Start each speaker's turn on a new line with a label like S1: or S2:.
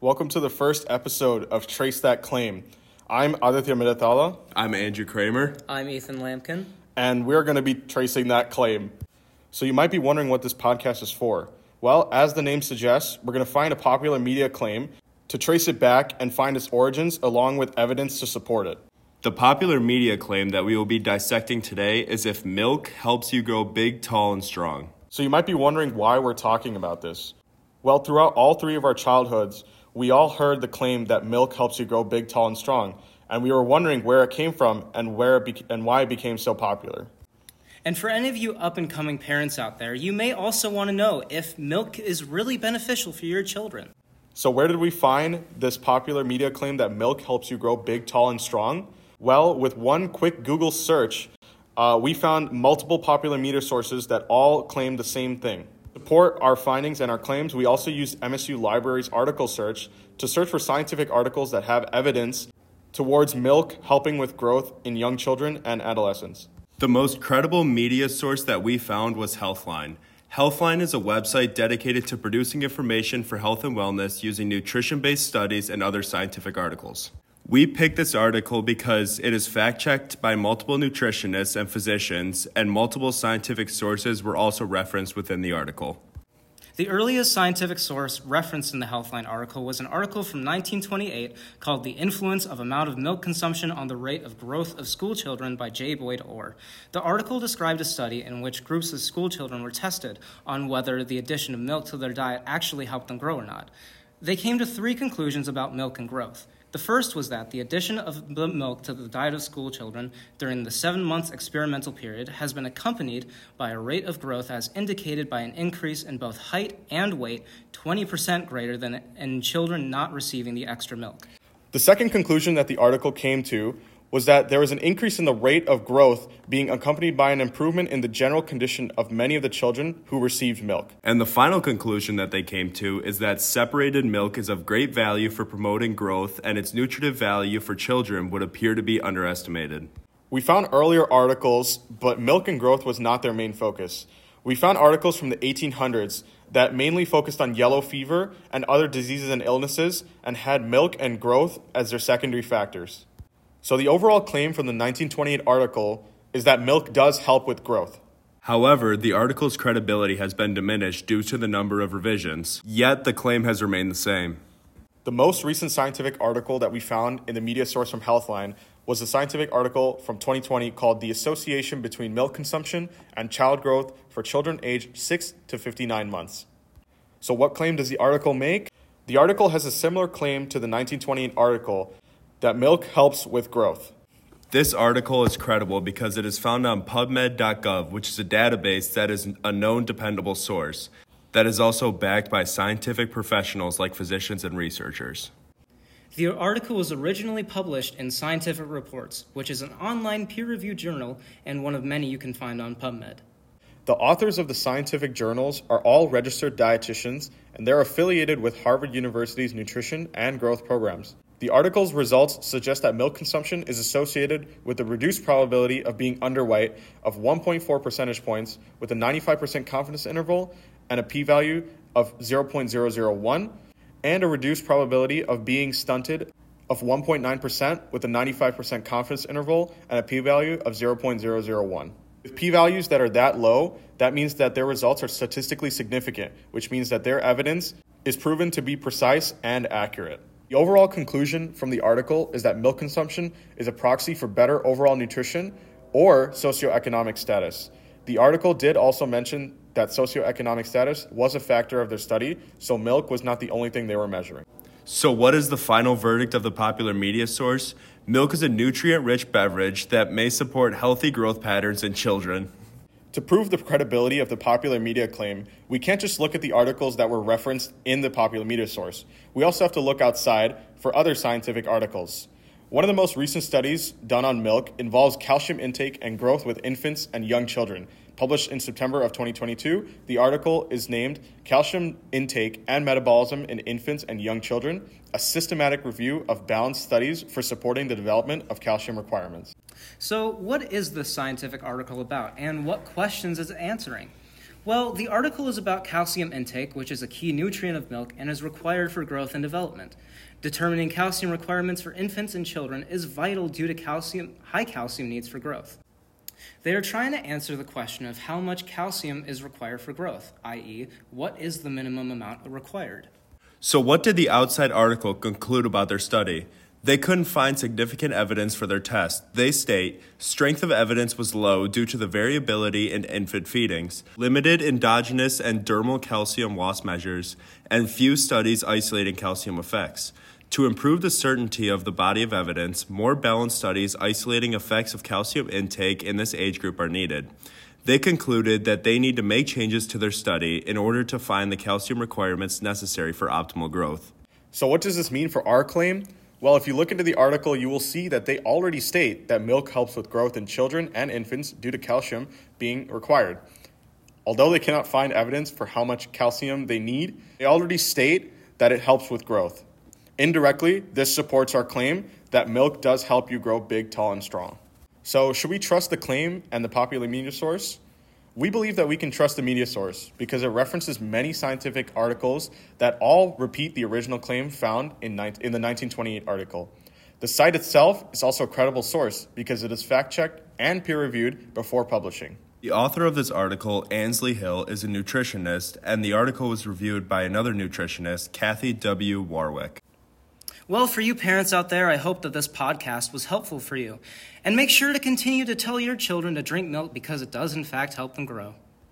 S1: Welcome to the first episode of Trace That Claim. I'm Aditya Medathala,
S2: I'm Andrew Kramer.
S3: I'm Ethan Lampkin.
S1: and we're going to be tracing that claim. So you might be wondering what this podcast is for. Well, as the name suggests, we're going to find a popular media claim to trace it back and find its origins along with evidence to support it.
S2: The popular media claim that we will be dissecting today is if milk helps you grow big, tall, and strong.
S1: So you might be wondering why we're talking about this. Well, throughout all three of our childhoods, we all heard the claim that milk helps you grow big, tall, and strong, and we were wondering where it came from and where it bec and why it became so popular.
S3: And for any of you up and coming parents out there, you may also want to know if milk is really beneficial for your children.
S1: So where did we find this popular media claim that milk helps you grow big, tall, and strong? Well, with one quick Google search, uh, we found multiple popular media sources that all claim the same thing. To support our findings and our claims, we also used MSU Library's article search to search for scientific articles that have evidence towards milk helping with growth in young children and adolescents.
S2: The most credible media source that we found was Healthline. Healthline is a website dedicated to producing information for health and wellness using nutrition based studies and other scientific articles. We picked this article because it is fact checked by multiple nutritionists and physicians, and multiple scientific sources were also referenced within the article.
S3: The earliest scientific source referenced in the Healthline article was an article from 1928 called The Influence of Amount of Milk Consumption on the Rate of Growth of School Children by J. Boyd Orr. The article described a study in which groups of school children were tested on whether the addition of milk to their diet actually helped them grow or not. They came to three conclusions about milk and growth. The first was that the addition of the milk to the diet of school children during the seven months experimental period has been accompanied by a rate of growth as indicated by an increase in both height and weight 20% greater than in children not receiving the extra milk.
S1: The second conclusion that the article came to was that there was an increase in the rate of growth being accompanied by an improvement in the general condition of many of the children who received milk.
S2: And the final conclusion that they came to is that separated milk is of great value for promoting growth, and its nutritive value for children would appear to be underestimated.
S1: We found earlier articles, but milk and growth was not their main focus. We found articles from the 1800s that mainly focused on yellow fever and other diseases and illnesses and had milk and growth as their secondary factors. So the overall claim from the 1928 article is that milk does help with growth.
S2: However, the article's credibility has been diminished due to the number of revisions, yet the claim has remained the same.
S1: The most recent scientific article that we found in the media source from Healthline was a scientific article from 2020 called The Association Between Milk Consumption and Child Growth for Children Aged 6 to 59 Months. So, what claim does the article make? The article has a similar claim to the 1928 article that milk helps with growth.
S2: This article is credible because it is found on PubMed.gov, which is a database that is a known dependable source that is also backed by scientific professionals like physicians and researchers.
S3: The article was originally published in Scientific Reports, which is an online peer reviewed journal and one of many you can find on PubMed.
S1: The authors of the scientific journals are all registered dietitians and they're affiliated with Harvard University's nutrition and growth programs. The article's results suggest that milk consumption is associated with a reduced probability of being underweight of 1.4 percentage points with a 95% confidence interval and a p value of 0.001, and a reduced probability of being stunted of 1.9% with a 95% confidence interval and a p value of 0.001. With p values that are that low, that means that their results are statistically significant, which means that their evidence is proven to be precise and accurate. The overall conclusion from the article is that milk consumption is a proxy for better overall nutrition or socioeconomic status. The article did also mention that socioeconomic status was a factor of their study, so milk was not the only thing they were measuring.
S2: So, what is the final verdict of the popular media source? Milk is a nutrient rich beverage that may support healthy growth patterns in children.
S1: To prove the credibility of the popular media claim, we can't just look at the articles that were referenced in the popular media source. We also have to look outside for other scientific articles. One of the most recent studies done on milk involves calcium intake and growth with infants and young children. Published in September of 2022, the article is named Calcium Intake and Metabolism in Infants and Young Children, a systematic review of balanced studies for supporting the development of calcium requirements.
S3: So, what is this scientific article about, and what questions is it answering? Well, the article is about calcium intake, which is a key nutrient of milk and is required for growth and development. Determining calcium requirements for infants and children is vital due to calcium, high calcium needs for growth. They are trying to answer the question of how much calcium is required for growth, i.e., what is the minimum amount required.
S2: So, what did the outside article conclude about their study? They couldn't find significant evidence for their test. They state strength of evidence was low due to the variability in infant feedings, limited endogenous and dermal calcium loss measures, and few studies isolating calcium effects. To improve the certainty of the body of evidence, more balanced studies isolating effects of calcium intake in this age group are needed. They concluded that they need to make changes to their study in order to find the calcium requirements necessary for optimal growth.
S1: So, what does this mean for our claim? Well, if you look into the article, you will see that they already state that milk helps with growth in children and infants due to calcium being required. Although they cannot find evidence for how much calcium they need, they already state that it helps with growth. Indirectly, this supports our claim that milk does help you grow big, tall, and strong. So, should we trust the claim and the popular media source? We believe that we can trust the media source because it references many scientific articles that all repeat the original claim found in, in the 1928 article. The site itself is also a credible source because it is fact checked and peer reviewed before publishing.
S2: The author of this article, Ansley Hill, is a nutritionist, and the article was reviewed by another nutritionist, Kathy W. Warwick.
S3: Well, for you parents out there, I hope that this podcast was helpful for you. And make sure to continue to tell your children to drink milk because it does, in fact, help them grow.